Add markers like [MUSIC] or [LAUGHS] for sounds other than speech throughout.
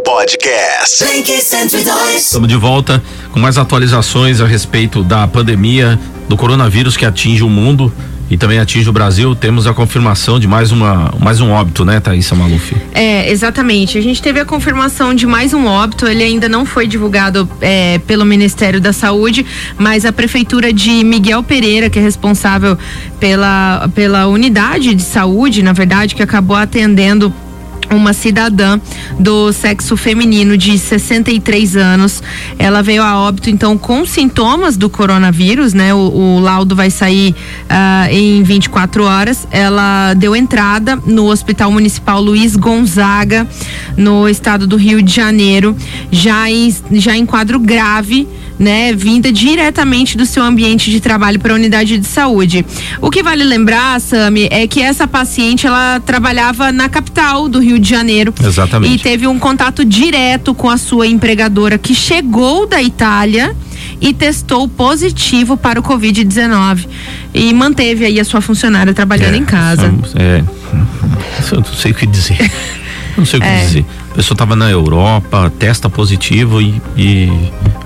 Podcast. Estamos de volta com mais atualizações a respeito da pandemia do coronavírus que atinge o mundo e também atinge o Brasil. Temos a confirmação de mais, uma, mais um óbito, né, Thaisa Maluf? É, exatamente. A gente teve a confirmação de mais um óbito. Ele ainda não foi divulgado é, pelo Ministério da Saúde, mas a Prefeitura de Miguel Pereira, que é responsável pela, pela unidade de saúde, na verdade, que acabou atendendo uma cidadã do sexo feminino de 63 anos. Ela veio a óbito então com sintomas do coronavírus, né? O, o laudo vai sair uh, em 24 horas. Ela deu entrada no Hospital Municipal Luiz Gonzaga, no estado do Rio de Janeiro, já em, já em quadro grave né, vinda diretamente do seu ambiente de trabalho para a unidade de saúde. O que vale lembrar, Sami, é que essa paciente ela trabalhava na capital do Rio de Janeiro. Exatamente. E teve um contato direto com a sua empregadora que chegou da Itália e testou positivo para o Covid-19 e manteve aí a sua funcionária trabalhando é, em casa. É, eu não sei o que dizer. [LAUGHS] Não sei o que é. dizer. A pessoa estava na Europa, testa positivo e, e,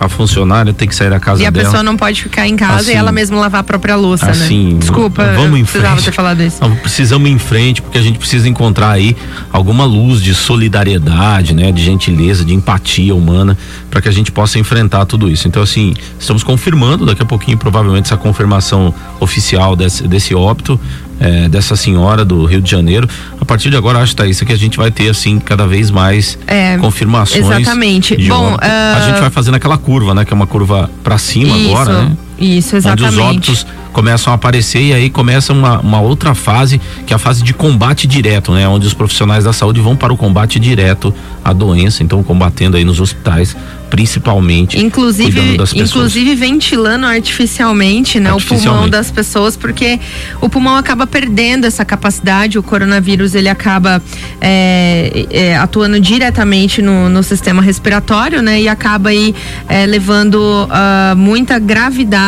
a funcionária tem que sair da casa dela. E a dela. pessoa não pode ficar em casa assim, e ela mesma lavar a própria louça, assim, né? Desculpa, vamos em precisava frente. ter falado isso. Não, precisamos ir em frente porque a gente precisa encontrar aí alguma luz de solidariedade, né, de gentileza, de empatia humana para que a gente possa enfrentar tudo isso. Então assim, estamos confirmando daqui a pouquinho provavelmente essa confirmação oficial desse, desse óbito é, dessa senhora do Rio de Janeiro. A partir de agora, acho, Thaís, que a gente vai ter, assim, cada vez mais é, confirmações. Exatamente. Bom, uh... a gente vai fazendo aquela curva, né? Que é uma curva para cima Isso. agora, né? Isso, exatamente. Onde os óbitos começam a aparecer e aí começa uma, uma outra fase, que é a fase de combate direto, né? Onde os profissionais da saúde vão para o combate direto à doença, então combatendo aí nos hospitais, principalmente. Inclusive, inclusive ventilando artificialmente, né? Artificialmente. O pulmão das pessoas, porque o pulmão acaba perdendo essa capacidade, o coronavírus ele acaba é, é, atuando diretamente no, no, sistema respiratório, né? E acaba aí é, levando uh, muita gravidade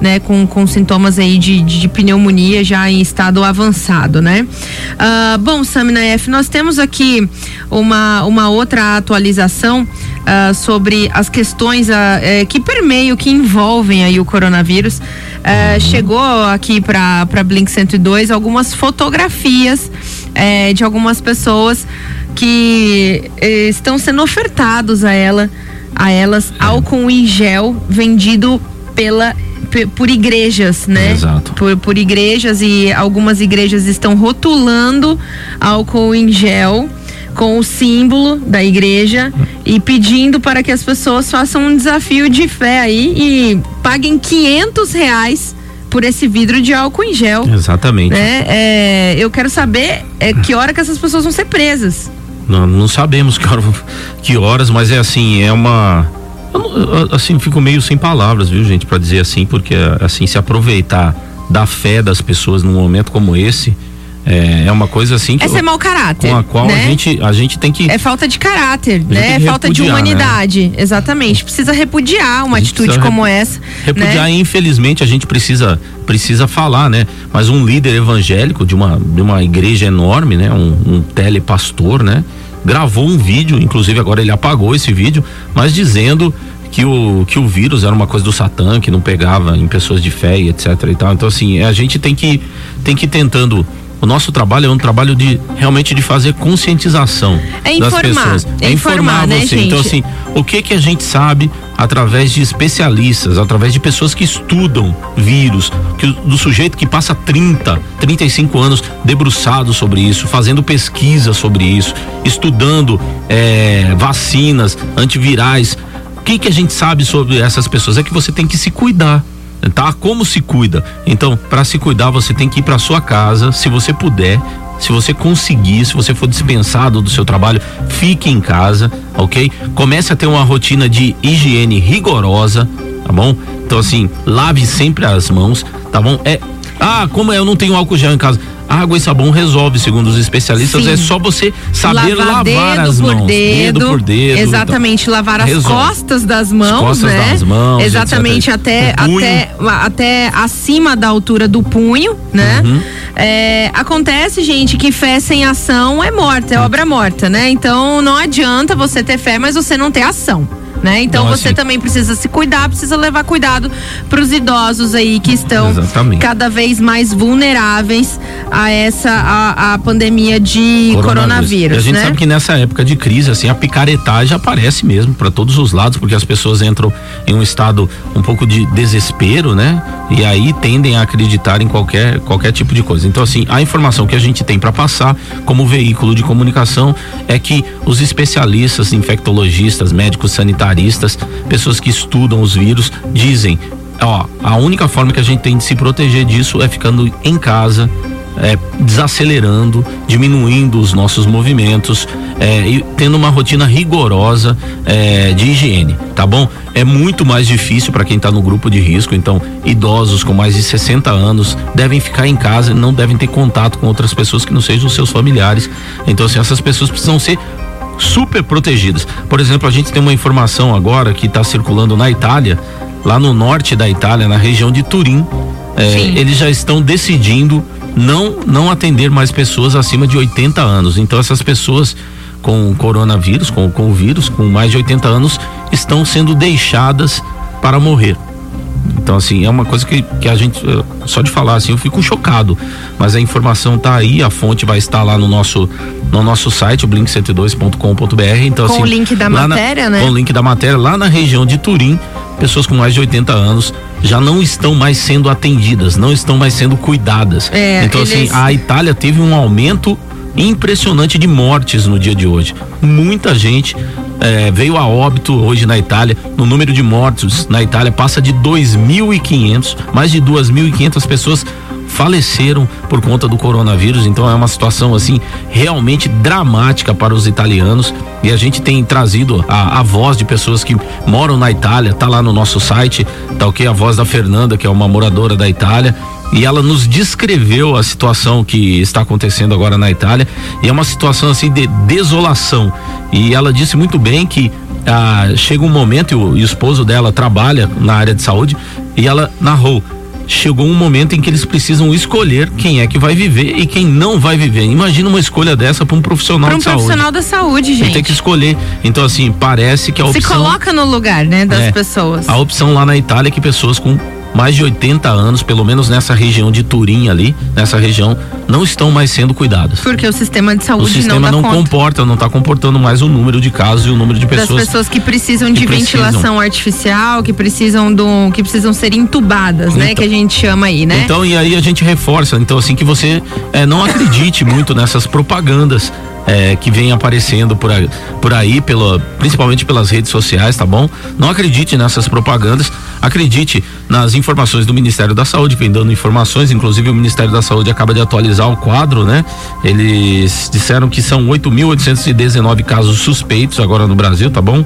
né, com, com sintomas aí de, de, de, pneumonia já em estado avançado, né? Uh, bom, Samina F, nós temos aqui uma, uma outra atualização uh, sobre as questões uh, eh, que permeiam, que envolvem aí o coronavírus. Uh, chegou aqui para Blink 102 algumas fotografias eh, de algumas pessoas que eh, estão sendo ofertados a ela a elas álcool em gel vendido pela por igrejas, né? Exato. Por, por igrejas e algumas igrejas estão rotulando álcool em gel com o símbolo da igreja e pedindo para que as pessoas façam um desafio de fé aí e paguem 500 reais por esse vidro de álcool em gel. Exatamente. Né? É, eu quero saber é, que hora que essas pessoas vão ser presas. Não, não sabemos que, hora, que horas, mas é assim, é uma assim, fico meio sem palavras, viu, gente, para dizer assim, porque assim, se aproveitar da fé das pessoas num momento como esse, é, é, uma coisa assim que é ser mau caráter com a qual né? a gente a gente tem que é falta de caráter né é falta de humanidade né? exatamente precisa repudiar uma atitude como essa repudiar né? infelizmente a gente precisa precisa falar né mas um líder evangélico de uma de uma igreja enorme né um, um telepastor né gravou um vídeo, inclusive agora ele apagou esse vídeo, mas dizendo que o, que o vírus era uma coisa do Satã, que não pegava em pessoas de fé e etc e tal. Então, assim, a gente tem que, tem que ir tentando o nosso trabalho é um trabalho de realmente de fazer conscientização é informar, das pessoas. É, informar, informar né, você. Gente? Então, assim, o que que a gente sabe através de especialistas, através de pessoas que estudam vírus, que, do sujeito que passa 30, 35 anos debruçado sobre isso, fazendo pesquisa sobre isso, estudando é, vacinas, antivirais. Que que a gente sabe sobre essas pessoas? É que você tem que se cuidar tá? Como se cuida? Então, para se cuidar, você tem que ir para sua casa, se você puder, se você conseguir, se você for dispensado do seu trabalho, fique em casa, ok? Comece a ter uma rotina de higiene rigorosa, tá bom? Então, assim, lave sempre as mãos, tá bom? É, ah, como eu não tenho álcool gel em casa? água e sabão resolve, segundo os especialistas. Sim. É só você saber lavar, lavar as mãos. Dedo, dedo por dedo. Exatamente, então, lavar as resolve. costas das mãos, as costas né? Das mãos, exatamente, etc. até, até, até acima da altura do punho, né? Uhum. É, acontece, gente, que fé sem ação é morta, é obra morta, né? Então não adianta você ter fé, mas você não ter ação né? Então Não, você assim, também precisa se cuidar, precisa levar cuidado para os idosos aí que estão Exatamente. cada vez mais vulneráveis a essa a, a pandemia de coronavírus. coronavírus e a gente né? sabe que nessa época de crise assim a picaretagem aparece mesmo para todos os lados porque as pessoas entram em um estado um pouco de desespero, né? E aí tendem a acreditar em qualquer qualquer tipo de coisa. Então assim a informação que a gente tem para passar como veículo de comunicação é que os especialistas, infectologistas, médicos sanitários pessoas que estudam os vírus, dizem: ó, a única forma que a gente tem de se proteger disso é ficando em casa, é, desacelerando, diminuindo os nossos movimentos é, e tendo uma rotina rigorosa é, de higiene, tá bom? É muito mais difícil para quem está no grupo de risco, então idosos com mais de 60 anos devem ficar em casa, não devem ter contato com outras pessoas que não sejam seus familiares. Então, assim, essas pessoas precisam ser super protegidas. Por exemplo, a gente tem uma informação agora que está circulando na Itália, lá no norte da Itália, na região de Turim. É, eles já estão decidindo não não atender mais pessoas acima de 80 anos. Então essas pessoas com coronavírus, com, com o vírus, com mais de 80 anos, estão sendo deixadas para morrer. Então, assim, é uma coisa que, que a gente, eh, só de falar assim, eu fico chocado. Mas a informação tá aí, a fonte vai estar lá no nosso, no nosso site, o blink102.com.br. Então, com assim, o link da matéria, na, né? Com o link da matéria, lá na região de Turim, pessoas com mais de 80 anos já não estão mais sendo atendidas, não estão mais sendo cuidadas. É, então, assim, eles... assim, a Itália teve um aumento impressionante de mortes no dia de hoje. Muita gente é, veio a óbito hoje na Itália. No número de mortos na Itália passa de 2.500, mais de 2.500 pessoas faleceram por conta do coronavírus. Então é uma situação assim realmente dramática para os italianos e a gente tem trazido a, a voz de pessoas que moram na Itália. Tá lá no nosso site, tá ok? A voz da Fernanda, que é uma moradora da Itália e ela nos descreveu a situação que está acontecendo agora na Itália e é uma situação assim de desolação e ela disse muito bem que ah, chega um momento e o, e o esposo dela trabalha na área de saúde e ela narrou chegou um momento em que eles precisam escolher quem é que vai viver e quem não vai viver. Imagina uma escolha dessa para um profissional pra um de saúde. profissional da saúde, gente. Tem que escolher. Então, assim, parece que a opção. Se coloca no lugar, né, das é, pessoas. A opção lá na Itália é que pessoas com mais de 80 anos, pelo menos nessa região de Turim ali, nessa região, não estão mais sendo cuidadas. Porque o sistema de saúde o sistema não, não comporta, não está comportando mais o número de casos e o número de pessoas. Das pessoas que precisam que de precisam. ventilação artificial, que precisam do, que precisam ser entubadas, então, né, que a gente chama aí, né? Então e aí a gente reforça, então assim que você é, não acredite muito nessas propagandas é, que vem aparecendo por aí, por aí pelo, principalmente pelas redes sociais, tá bom? Não acredite nessas propagandas, acredite nas informações do Ministério da Saúde, vem dando informações, inclusive o Ministério da Saúde acaba de atualizar o quadro, né? Eles disseram que são 8.819 casos suspeitos agora no Brasil, tá bom?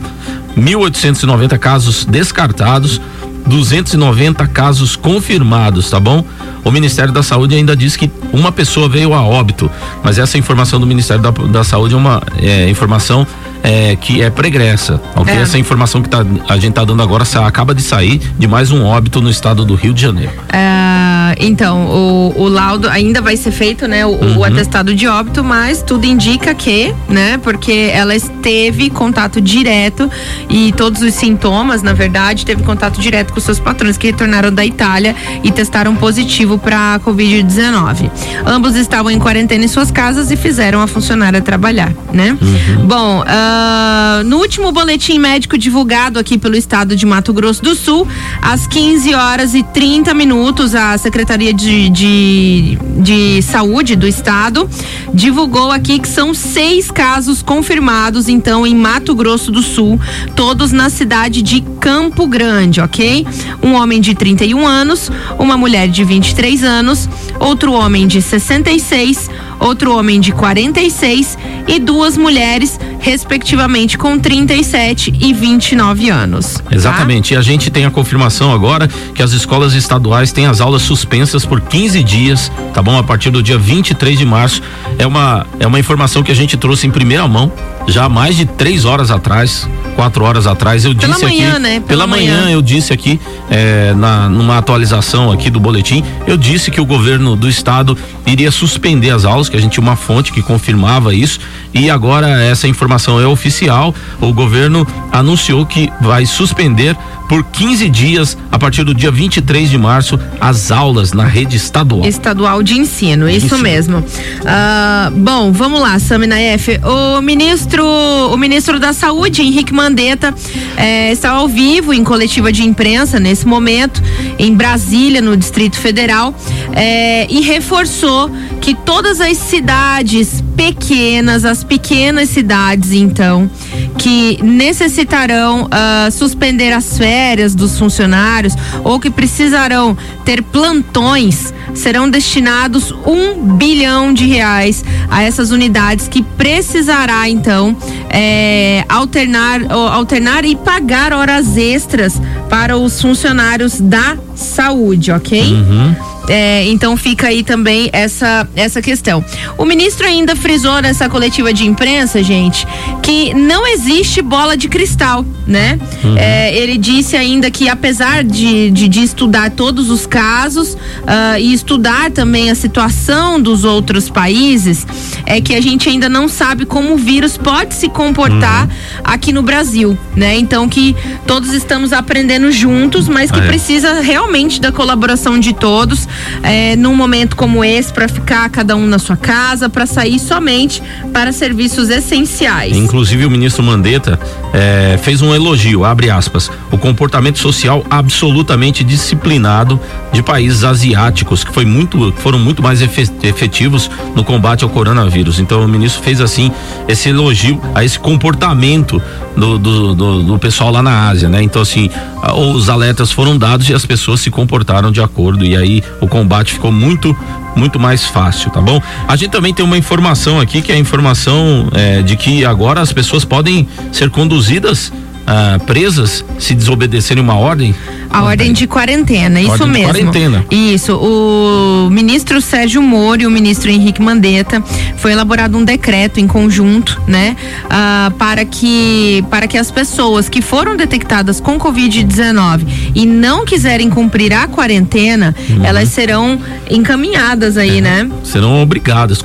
1.890 casos descartados. 290 casos confirmados, tá bom? O Ministério da Saúde ainda diz que uma pessoa veio a óbito, mas essa informação do Ministério da, da Saúde é uma é, informação é, que é pregressa, ok? É. Essa informação que tá, a gente tá dando agora acaba de sair de mais um óbito no estado do Rio de Janeiro. É, então, o, o, laudo ainda vai ser feito, né? O, uhum. o, atestado de óbito, mas tudo indica que, né? Porque ela esteve contato direto e todos os sintomas, na verdade, teve contato direto com seus patrões que retornaram da Itália e testaram positivo para Covid-19. Ambos estavam em quarentena em suas casas e fizeram a funcionária trabalhar, né? Uhum. Bom, uh, Uh, no último boletim médico divulgado aqui pelo estado de Mato Grosso do Sul, às 15 horas e 30 minutos, a Secretaria de, de, de Saúde do estado divulgou aqui que são seis casos confirmados, então, em Mato Grosso do Sul, todos na cidade de Campo Grande, ok? Um homem de 31 anos, uma mulher de 23 anos, outro homem de 66, outro homem de 46 e duas mulheres respectivamente com 37 e 29 anos. Tá? Exatamente. E a gente tem a confirmação agora que as escolas estaduais têm as aulas suspensas por 15 dias, tá bom? A partir do dia 23 de março. É uma, é uma informação que a gente trouxe em primeira mão, já há mais de três horas atrás, quatro horas atrás. Eu pela disse manhã, aqui. Né? Pela, pela manhã. manhã. eu disse aqui, é, na, numa atualização aqui do boletim, eu disse que o governo do estado iria suspender as aulas, que a gente tinha uma fonte que confirmava isso. E agora essa informação é oficial. O governo anunciou que vai suspender por 15 dias, a partir do dia 23 de março, as aulas na rede estadual. Estadual de ensino, isso ensino. mesmo. Uh, bom, vamos lá, Samina F. O ministro, o ministro da Saúde, Henrique Mandetta, eh, está ao vivo em coletiva de imprensa nesse momento, em Brasília, no Distrito Federal, eh, e reforçou que todas as cidades pequenas, as pequenas cidades, então, que necessitarão uh, suspender as férias dos funcionários ou que precisarão ter plantões serão destinados um bilhão de reais a essas unidades que precisará então é, alternar, alternar e pagar horas extras para os funcionários da saúde, ok? Uhum. É, então fica aí também essa, essa questão. O ministro ainda frisou nessa coletiva de imprensa, gente, que não existe bola de cristal, né? Uhum. É, ele disse ainda que apesar de, de, de estudar todos os casos uh, e estudar também a situação dos outros países, é que a gente ainda não sabe como o vírus pode se comportar uhum. aqui no Brasil, né? Então que todos estamos aprendendo juntos, mas que ah, é. precisa realmente da colaboração de todos é, num momento como esse para ficar cada um na sua casa, para sair somente para serviços essenciais. Inclusive o ministro Mandetta é, fez um elogio, abre aspas, o comportamento social absolutamente disciplinado de países asiáticos que foi muito, foram muito mais efetivos no combate ao coronavírus. Então o ministro fez assim esse elogio a esse comportamento do, do, do, do pessoal lá na Ásia, né? Então assim os alertas foram dados e as pessoas se comportaram de acordo e aí o combate ficou muito muito mais fácil, tá bom? A gente também tem uma informação aqui que é a informação é, de que agora as pessoas podem ser conduzidas ah, presas se desobedecerem uma ordem? A ordem de quarentena, isso ordem mesmo. quarentena. Isso. O ministro Sérgio Moro e o ministro Henrique Mandetta foi elaborado um decreto em conjunto, né, uh, para que para que as pessoas que foram detectadas com Covid-19 e não quiserem cumprir a quarentena, uhum. elas serão encaminhadas aí, é, né? Serão obrigadas,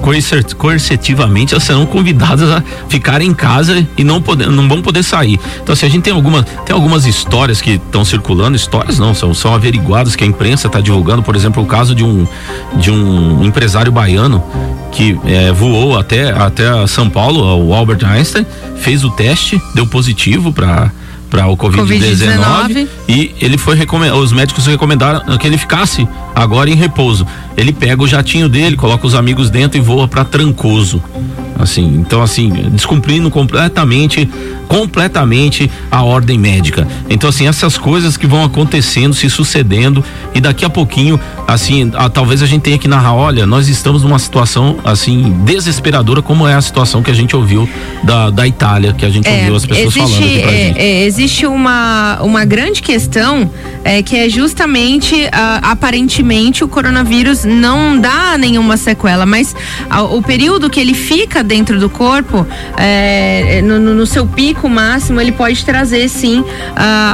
coercitivamente, elas serão convidadas a ficar em casa e não poder, não vão poder sair. Então, assim, a gente tem algumas tem algumas histórias que estão circulando, histórias histórias não, são, são averiguadas que a imprensa está divulgando, por exemplo, o caso de um, de um empresário baiano que é, voou até, até São Paulo, o Albert Einstein, fez o teste, deu positivo para para o Covid-19 COVID e ele foi os médicos recomendaram que ele ficasse agora em repouso. Ele pega o jatinho dele, coloca os amigos dentro e voa para Trancoso. Assim, então assim, descumprindo completamente completamente a ordem médica. Então, assim, essas coisas que vão acontecendo, se sucedendo, e daqui a pouquinho, assim, a, talvez a gente tenha que narrar, olha, nós estamos numa situação, assim, desesperadora, como é a situação que a gente ouviu da, da Itália, que a gente é, ouviu as pessoas existe, falando aqui pra é, gente. É, existe uma, uma grande questão é, que é justamente, uh, aparentemente, o coronavírus não dá nenhuma sequela, mas o período que ele fica dentro do corpo, é, no, no seu pico, máximo, ele pode trazer sim uh,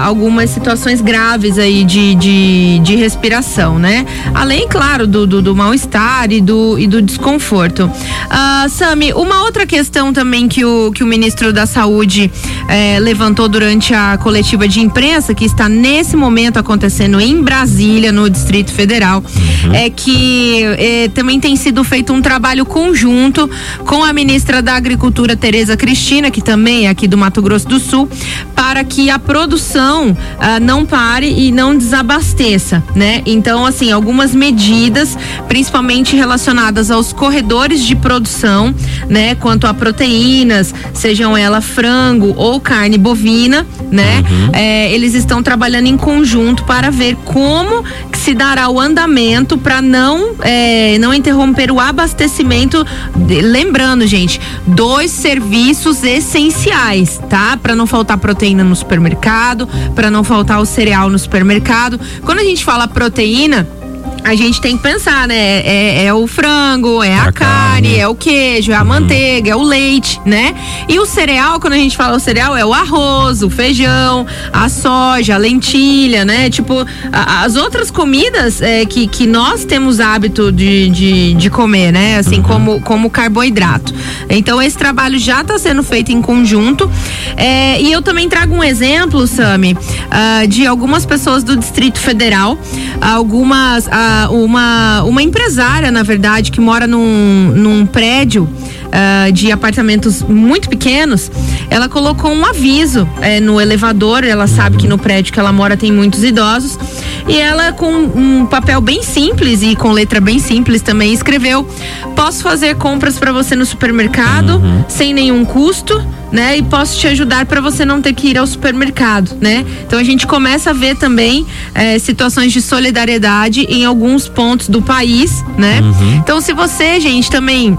algumas situações graves aí de, de, de respiração, né? Além, claro, do, do, do mal-estar e do, e do desconforto. Uh, Sami, uma outra questão também que o, que o ministro da Saúde eh, levantou durante a coletiva de imprensa, que está nesse momento acontecendo em Brasília, no Distrito Federal, uhum. é que eh, também tem sido feito um trabalho conjunto com a ministra da Agricultura, Tereza Cristina, que também é aqui do Mato Mato Grosso do Sul, para que a produção ah, não pare e não desabasteça, né? Então, assim, algumas medidas, principalmente relacionadas aos corredores de produção, né? Quanto a proteínas, sejam ela frango ou carne bovina, né? Uhum. É, eles estão trabalhando em conjunto para ver como se dará o andamento para não é, não interromper o abastecimento. De, lembrando, gente, dois serviços essenciais, tá? Para não faltar proteína no supermercado, para não faltar o cereal no supermercado. Quando a gente fala proteína, a gente tem que pensar, né? É, é o frango, é a, a carne, carne, é o queijo, é a uhum. manteiga, é o leite, né? E o cereal, quando a gente fala o cereal, é o arroz, o feijão, a soja, a lentilha, né? Tipo, a, as outras comidas é, que, que nós temos hábito de, de, de comer, né? Assim, uhum. como, como carboidrato. Então, esse trabalho já está sendo feito em conjunto. É, e eu também trago um exemplo, Sami, uh, de algumas pessoas do Distrito Federal, algumas. Uh, uma, uma empresária, na verdade, que mora num, num prédio uh, de apartamentos muito pequenos, ela colocou um aviso é, no elevador. Ela sabe que no prédio que ela mora tem muitos idosos. E ela, com um papel bem simples e com letra bem simples também, escreveu: Posso fazer compras para você no supermercado uhum. sem nenhum custo né? E posso te ajudar para você não ter que ir ao supermercado, né? Então a gente começa a ver também é, situações de solidariedade em alguns pontos do país, né? Uhum. Então se você, gente, também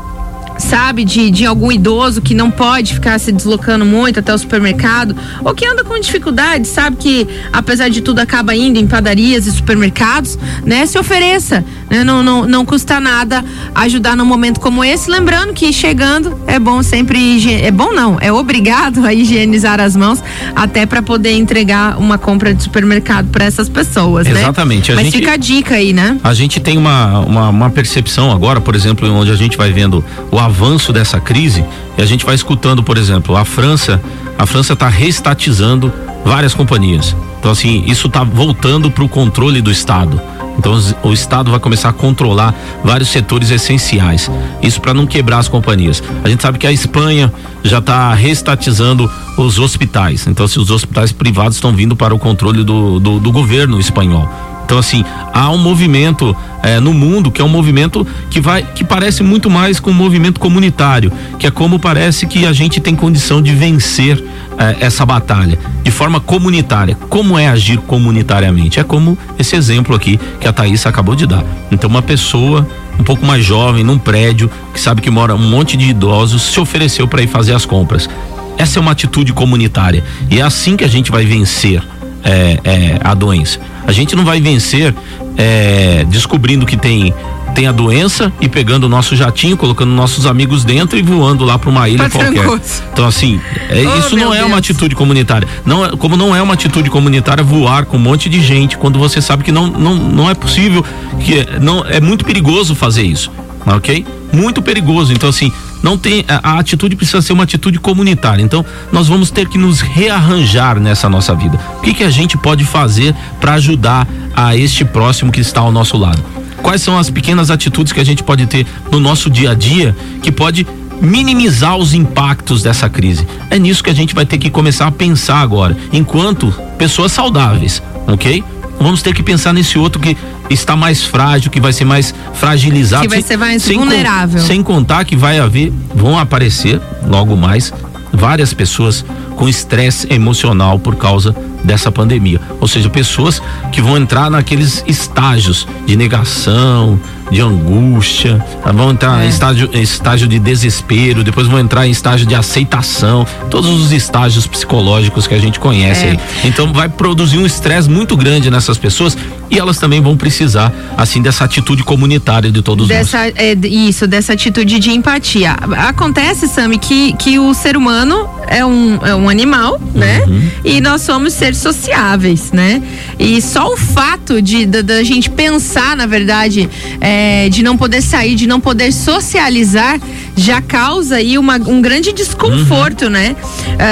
sabe, de, de algum idoso que não pode ficar se deslocando muito até o supermercado, ou que anda com dificuldade, sabe que apesar de tudo acaba indo em padarias e supermercados, né? Se ofereça, né? Não, não, não custa nada ajudar num momento como esse, lembrando que chegando é bom sempre, é bom não, é obrigado a higienizar as mãos até para poder entregar uma compra de supermercado para essas pessoas, né? Exatamente. né? Mas gente, fica a dica aí, né? A gente tem uma, uma, uma percepção agora, por exemplo, onde a gente vai vendo o avanço dessa crise e a gente vai escutando, por exemplo, a França, a França está reestatizando várias companhias. Então assim, isso está voltando para o controle do Estado. Então o Estado vai começar a controlar vários setores essenciais. Isso para não quebrar as companhias. A gente sabe que a Espanha já está reestatizando os hospitais. Então, se os hospitais privados estão vindo para o controle do, do, do governo espanhol. Então, assim, há um movimento é, no mundo que é um movimento que vai, que parece muito mais com um movimento comunitário, que é como parece que a gente tem condição de vencer é, essa batalha de forma comunitária. Como é agir comunitariamente? É como esse exemplo aqui que a Thaís acabou de dar. Então, uma pessoa um pouco mais jovem, num prédio, que sabe que mora um monte de idosos, se ofereceu para ir fazer as compras. Essa é uma atitude comunitária. E é assim que a gente vai vencer é, é, a doença. A gente não vai vencer é, descobrindo que tem tem a doença e pegando o nosso jatinho, colocando nossos amigos dentro e voando lá para uma ilha qualquer. Então assim, é, oh, isso não é Deus. uma atitude comunitária. Não, é, como não é uma atitude comunitária voar com um monte de gente quando você sabe que não não, não é possível que não é muito perigoso fazer isso, ok? Muito perigoso. Então assim, não tem a, a, atitude precisa ser uma atitude comunitária. Então, nós vamos ter que nos rearranjar nessa nossa vida. O que que a gente pode fazer para ajudar a este próximo que está ao nosso lado? Quais são as pequenas atitudes que a gente pode ter no nosso dia a dia que pode minimizar os impactos dessa crise? É nisso que a gente vai ter que começar a pensar agora, enquanto pessoas saudáveis, ok? Vamos ter que pensar nesse outro que está mais frágil, que vai ser mais fragilizado. Que vai ser mais sem, vulnerável. Sem contar que vai haver, vão aparecer logo mais várias pessoas com estresse emocional por causa dessa pandemia. Ou seja, pessoas que vão entrar naqueles estágios de negação, de angústia, vão entrar é. em estágio, estágio de desespero, depois vão entrar em estágio de aceitação, todos os estágios psicológicos que a gente conhece é. aí. Então vai produzir um estresse muito grande nessas pessoas e elas também vão precisar assim dessa atitude comunitária de todos dessa, nós. É, isso, dessa atitude de empatia. Acontece, Sami, que, que o ser humano é um, é um animal, né? Uhum. E nós somos seres sociáveis, né? E só o fato de da gente pensar, na verdade, é, de não poder sair, de não poder socializar, já causa aí uma, um grande desconforto, uhum. né? É,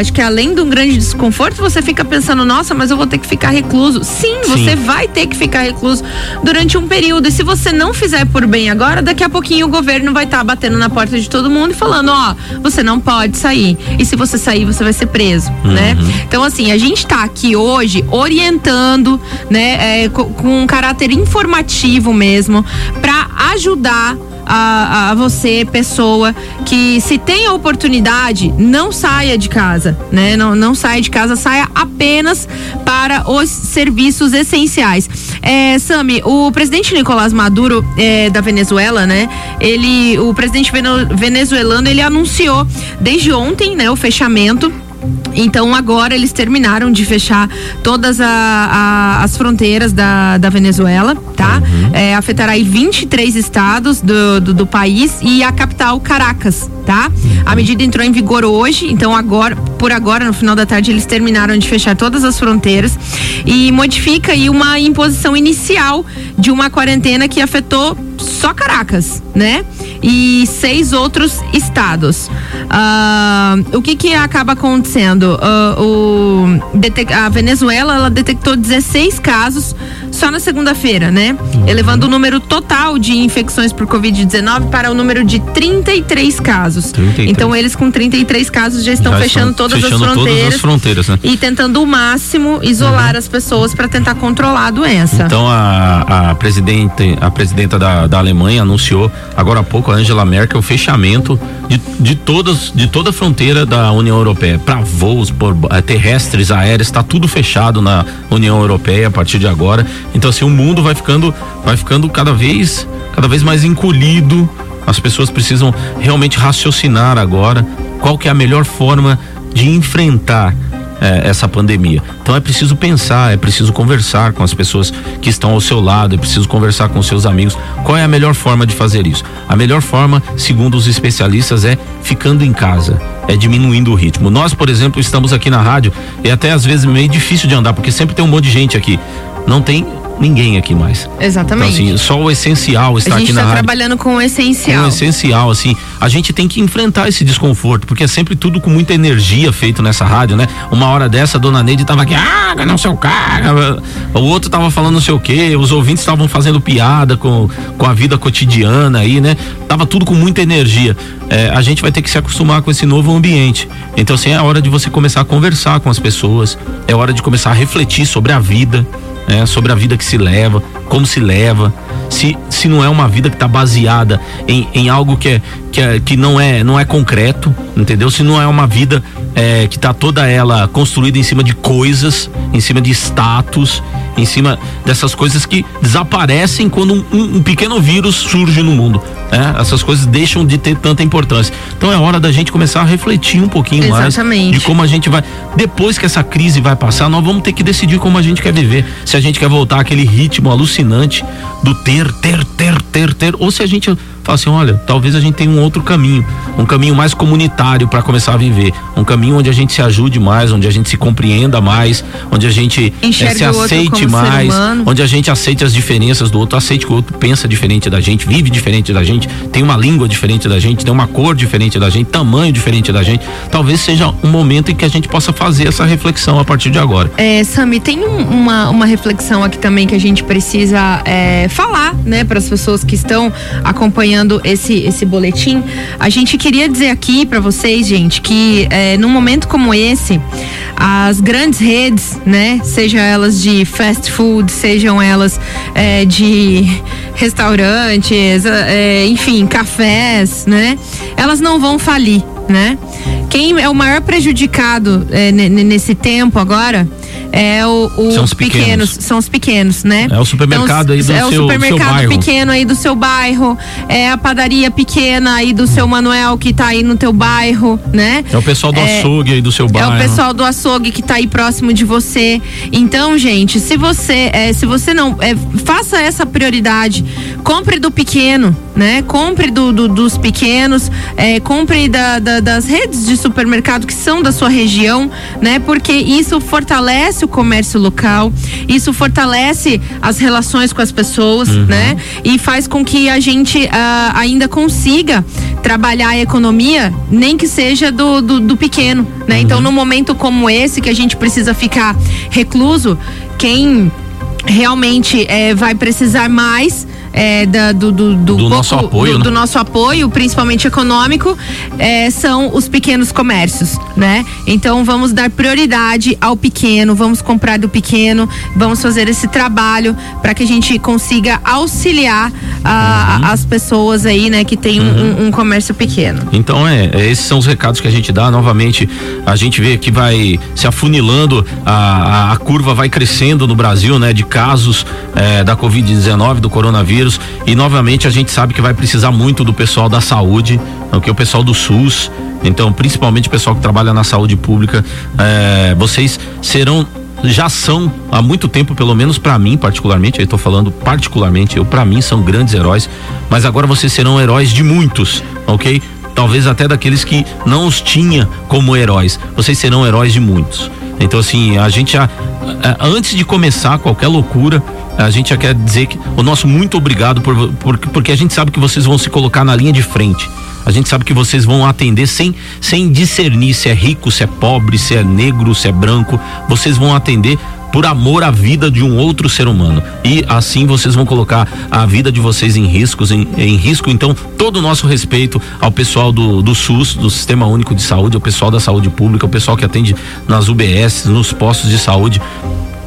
acho que além de um grande desconforto, você fica pensando, nossa, mas eu vou ter que ficar recluso. Sim, Sim. você vai ter que ficar recluso durante um período. E se você não fizer por bem agora, daqui a pouquinho o governo vai estar tá batendo na porta de todo mundo e falando, ó, você não pode sair. E se você sair, você vai ser preso, uhum. né? Então, assim, a gente está aqui hoje orientando, né, é, com, um caráter informativo mesmo, para ajudar a, a, você, pessoa, que se tem a oportunidade, não saia de casa, né? Não, não saia de casa, saia apenas para os serviços essenciais. É, Sami, o presidente Nicolás Maduro é, da Venezuela, né? Ele, o presidente venezuelano, ele anunciou desde ontem, né, o fechamento então agora eles terminaram de fechar todas a, a, as fronteiras da, da Venezuela, tá? Uhum. É, afetará aí 23 estados do, do, do, país e a capital Caracas, tá? A medida entrou em vigor hoje, então agora, por agora, no final da tarde, eles terminaram de fechar todas as fronteiras e modifica aí uma imposição inicial de uma quarentena que afetou só Caracas, né? E seis outros estados. Uh, o que que acaba acontecendo? Uh, o, a Venezuela, ela detectou 16 casos só na segunda-feira, né? Elevando o número total de infecções por Covid-19 para o número de 33 casos. 33. Então, eles com 33 casos já estão já fechando, estão todas, fechando as todas as fronteiras né? E tentando o máximo isolar uhum. as pessoas para tentar controlar a doença. Então, a, a, presidente, a presidenta da, da Alemanha anunciou agora há pouco, a Angela Merkel, o fechamento de, de, todas, de toda a fronteira da União Europeia. Para voos por, eh, terrestres, aéreos, está tudo fechado na União Europeia a partir de agora. Então assim, o mundo vai ficando vai ficando cada vez cada vez mais encolhido. As pessoas precisam realmente raciocinar agora qual que é a melhor forma de enfrentar é, essa pandemia. Então é preciso pensar, é preciso conversar com as pessoas que estão ao seu lado, é preciso conversar com seus amigos. Qual é a melhor forma de fazer isso? A melhor forma, segundo os especialistas, é ficando em casa, é diminuindo o ritmo. Nós, por exemplo, estamos aqui na rádio e até às vezes meio difícil de andar, porque sempre tem um monte de gente aqui. Não tem ninguém aqui mais. Exatamente. Então, assim, só o essencial está aqui na tá rádio. trabalhando com o essencial. Com o essencial, assim. A gente tem que enfrentar esse desconforto, porque é sempre tudo com muita energia feito nessa rádio, né? Uma hora dessa, a dona Neide tava aqui, ah, não sei o cara. O outro tava falando não sei o quê, os ouvintes estavam fazendo piada com, com a vida cotidiana aí, né? Tava tudo com muita energia. É, a gente vai ter que se acostumar com esse novo ambiente. Então, assim, é hora de você começar a conversar com as pessoas, é hora de começar a refletir sobre a vida né, sobre a vida que se leva, como se leva, se, se não é uma vida que está baseada em, em algo que, é, que, é, que não, é, não é concreto, entendeu? Se não é uma vida é, que está toda ela construída em cima de coisas, em cima de status, em cima dessas coisas que desaparecem quando um, um, um pequeno vírus surge no mundo. Né? Essas coisas deixam de ter tanta importância. Então é hora da gente começar a refletir um pouquinho Exatamente. mais de como a gente vai. Depois que essa crise vai passar, nós vamos ter que decidir como a gente quer viver. Se a gente quer voltar àquele ritmo alucinante do ter, ter, ter, ter, ter, ou se a gente fala assim, olha, talvez a gente tenha um outro caminho, um caminho mais comunitário para começar a viver, um caminho onde a gente se ajude mais, onde a gente se compreenda mais, onde a gente é, se aceite mais, onde a gente aceite as diferenças do outro, aceite que o outro pensa diferente da gente, vive diferente da gente, tem uma língua diferente da gente, tem uma cor diferente da gente, tamanho diferente da gente. Talvez seja um momento em que a gente possa fazer essa reflexão a partir de agora. É, Sami, tem um, uma, uma reflexão aqui também que a gente precisa é, falar, né, para as pessoas que estão acompanhando acompanhando esse, esse boletim, a gente queria dizer aqui para vocês, gente, que é, num momento como esse, as grandes redes, né, sejam elas de fast food, sejam elas é, de restaurantes, é, enfim, cafés, né, elas não vão falir, né? Quem é o maior prejudicado é, nesse tempo agora é o, o são os pequenos. pequenos. são os pequenos, né? É o supermercado então, aí do é seu, o supermercado pequeno aí do seu bairro, é a padaria pequena aí do seu Manuel que tá aí no teu bairro, né? É o pessoal do é, açougue aí do seu bairro. É o pessoal do açougue que tá aí próximo de você. Então, gente, se você é, se você não é, faça essa prioridade, compre do pequeno, né? Compre do, do dos pequenos, é, compre da, da, das redes de supermercado que são da sua região, né? Porque isso fortalece fortalece o comércio local, isso fortalece as relações com as pessoas, uhum. né? E faz com que a gente uh, ainda consiga trabalhar a economia, nem que seja do, do, do pequeno, né? Uhum. Então, num momento como esse, que a gente precisa ficar recluso, quem realmente é, vai precisar mais é, da, do, do, do, do pouco, nosso apoio, do, né? do, nosso apoio, principalmente econômico, é, são os pequenos comércios, né? Então vamos dar prioridade ao pequeno, vamos comprar do pequeno, vamos fazer esse trabalho para que a gente consiga auxiliar a, uhum. as pessoas aí, né, que tem uhum. um, um, comércio pequeno. Então é, é, esses são os recados que a gente dá. Novamente, a gente vê que vai se afunilando, a, a, a curva vai crescendo no Brasil, né, de casos é, da Covid-19, do coronavírus. E novamente a gente sabe que vai precisar muito do pessoal da saúde, o pessoal do SUS. Então, principalmente o pessoal que trabalha na saúde pública, é, vocês serão já são há muito tempo, pelo menos para mim particularmente, eu estou falando particularmente, eu para mim são grandes heróis, mas agora vocês serão heróis de muitos, ok? Talvez até daqueles que não os tinha como heróis. Vocês serão heróis de muitos. Então assim, a gente já antes de começar qualquer loucura, a gente já quer dizer que o nosso muito obrigado por, por, porque a gente sabe que vocês vão se colocar na linha de frente. A gente sabe que vocês vão atender sem, sem discernir se é rico, se é pobre, se é negro, se é branco. Vocês vão atender por amor à vida de um outro ser humano. E assim vocês vão colocar a vida de vocês em riscos, em, em risco. Então, todo o nosso respeito ao pessoal do, do SUS, do Sistema Único de Saúde, ao pessoal da saúde pública, ao pessoal que atende nas UBS, nos postos de saúde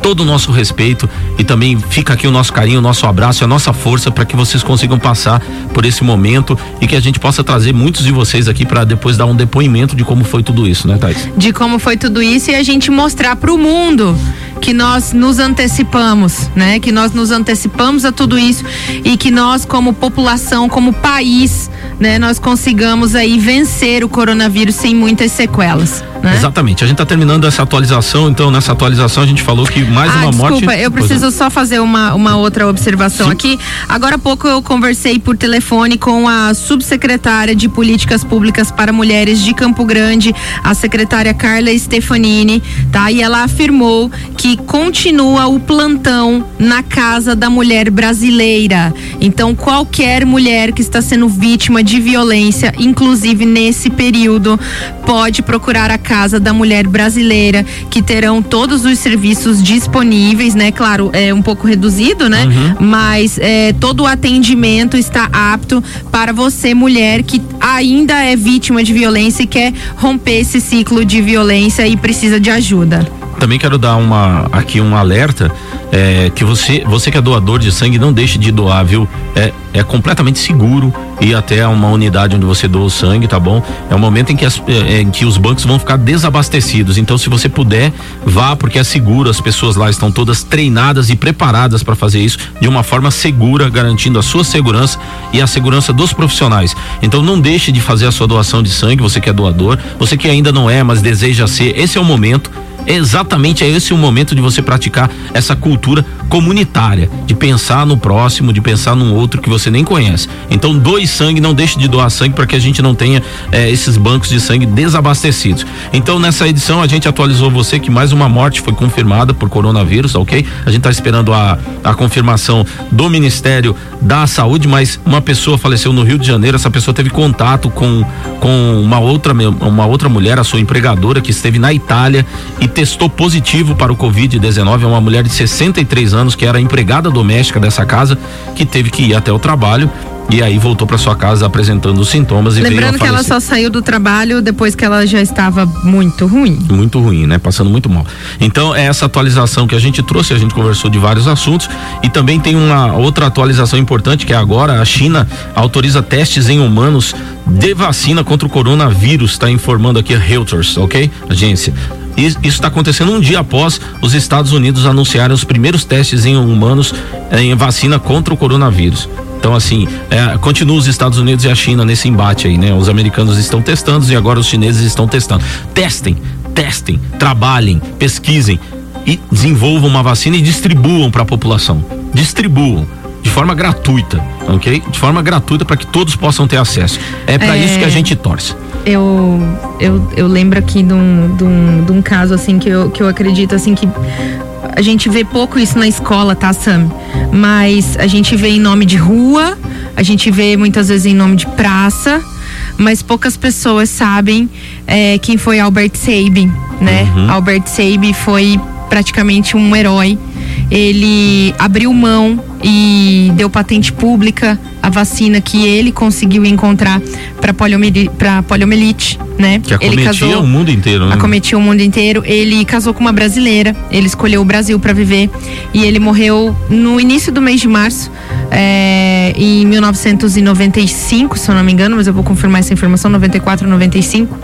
todo o nosso respeito e também fica aqui o nosso carinho, o nosso abraço a nossa força para que vocês consigam passar por esse momento e que a gente possa trazer muitos de vocês aqui para depois dar um depoimento de como foi tudo isso, né, Thais? De como foi tudo isso e a gente mostrar para o mundo que nós nos antecipamos, né? Que nós nos antecipamos a tudo isso e que nós como população, como país, né, nós consigamos aí vencer o coronavírus sem muitas sequelas. Né? Exatamente. A gente está terminando essa atualização, então nessa atualização a gente falou que mais ah, uma desculpa, morte. Desculpa, eu preciso só fazer uma, uma outra observação Sim. aqui. Agora há pouco eu conversei por telefone com a subsecretária de Políticas Públicas para Mulheres de Campo Grande, a secretária Carla Stefanini, tá? E ela afirmou que continua o plantão na Casa da Mulher Brasileira. Então, qualquer mulher que está sendo vítima de violência, inclusive nesse período, pode procurar a Casa da Mulher Brasileira, que terão todos os serviços disponíveis, né? Claro, é um pouco reduzido, né? Uhum. Mas é, todo o atendimento está apto para você, mulher, que ainda é vítima de violência e quer romper esse ciclo de violência e precisa de ajuda também quero dar uma aqui um alerta é, que você você que é doador de sangue não deixe de doar, viu? É, é completamente seguro ir até uma unidade onde você doa o sangue, tá bom? É o momento em que, as, é, em que os bancos vão ficar desabastecidos. Então, se você puder, vá porque é seguro. As pessoas lá estão todas treinadas e preparadas para fazer isso de uma forma segura, garantindo a sua segurança e a segurança dos profissionais. Então, não deixe de fazer a sua doação de sangue. Você que é doador, você que ainda não é, mas deseja ser. Esse é o momento exatamente é esse o momento de você praticar essa cultura comunitária, de pensar no próximo, de pensar num outro que você nem conhece. Então, doe sangue, não deixe de doar sangue para que a gente não tenha eh, esses bancos de sangue desabastecidos. Então, nessa edição, a gente atualizou você que mais uma morte foi confirmada por coronavírus, ok? A gente está esperando a, a confirmação do Ministério da Saúde, mas uma pessoa faleceu no Rio de Janeiro. Essa pessoa teve contato com, com uma outra, uma outra mulher, a sua empregadora, que esteve na Itália e testou positivo para o Covid-19. É uma mulher de 63 anos que era empregada doméstica dessa casa, que teve que ir até o trabalho e aí voltou para sua casa apresentando os sintomas e Lembrando que ela só saiu do trabalho depois que ela já estava muito ruim. Muito ruim, né? Passando muito mal. Então, é essa atualização que a gente trouxe, a gente conversou de vários assuntos e também tem uma outra atualização importante que é agora a China autoriza testes em humanos de vacina contra o coronavírus, está informando aqui a Reuters, ok? Agência. Isso está acontecendo um dia após os Estados Unidos anunciarem os primeiros testes em humanos em vacina contra o coronavírus. Então, assim, é, continua os Estados Unidos e a China nesse embate aí, né? Os americanos estão testando e agora os chineses estão testando. Testem, testem, trabalhem, pesquisem e desenvolvam uma vacina e distribuam para a população. Distribuam de forma gratuita, ok? De forma gratuita para que todos possam ter acesso. É para é... isso que a gente torce eu, eu, eu lembro aqui de um, de, um, de um caso assim que eu, que eu acredito assim que a gente vê pouco isso na escola, tá, Sam? Mas a gente vê em nome de rua, a gente vê muitas vezes em nome de praça, mas poucas pessoas sabem é, quem foi Albert Sabin, né? Uhum. Albert Sabin foi praticamente um herói ele abriu mão e deu patente pública a vacina que ele conseguiu encontrar para poliomielite, poliomielite, né? Que acometia ele casou, o mundo inteiro, né? Acometia o mundo inteiro. Ele casou com uma brasileira, ele escolheu o Brasil para viver e ele morreu no início do mês de março, é, em 1995, se eu não me engano, mas eu vou confirmar essa informação, 94, 95.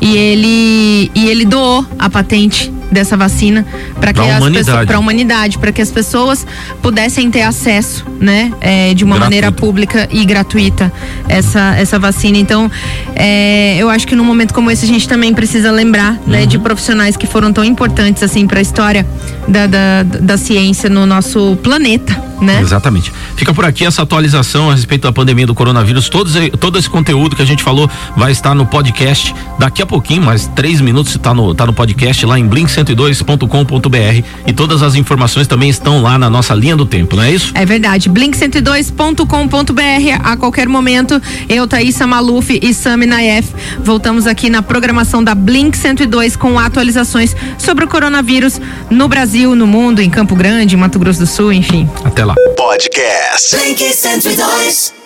E ele, e ele doou a patente dessa vacina para que as pessoas para a humanidade para que as pessoas pudessem ter acesso né é, de uma maneira pública e gratuita essa essa vacina então é, eu acho que num momento como esse a gente também precisa lembrar uhum. né de uhum. profissionais que foram tão importantes assim para a história da, da, da ciência no nosso planeta né? Exatamente. Fica por aqui essa atualização a respeito da pandemia do coronavírus. Todos, todo esse conteúdo que a gente falou vai estar no podcast daqui a pouquinho, mais três minutos está no, tá no podcast lá em blink102.com.br e todas as informações também estão lá na nossa linha do tempo, não é isso? É verdade. blink102.com.br a qualquer momento, eu, Thaisa Maluf e Sami Naef voltamos aqui na programação da Blink 102 com atualizações sobre o coronavírus no Brasil, no mundo, em Campo Grande, em Mato Grosso do Sul, enfim. Até lá. Podcast. Blink 102.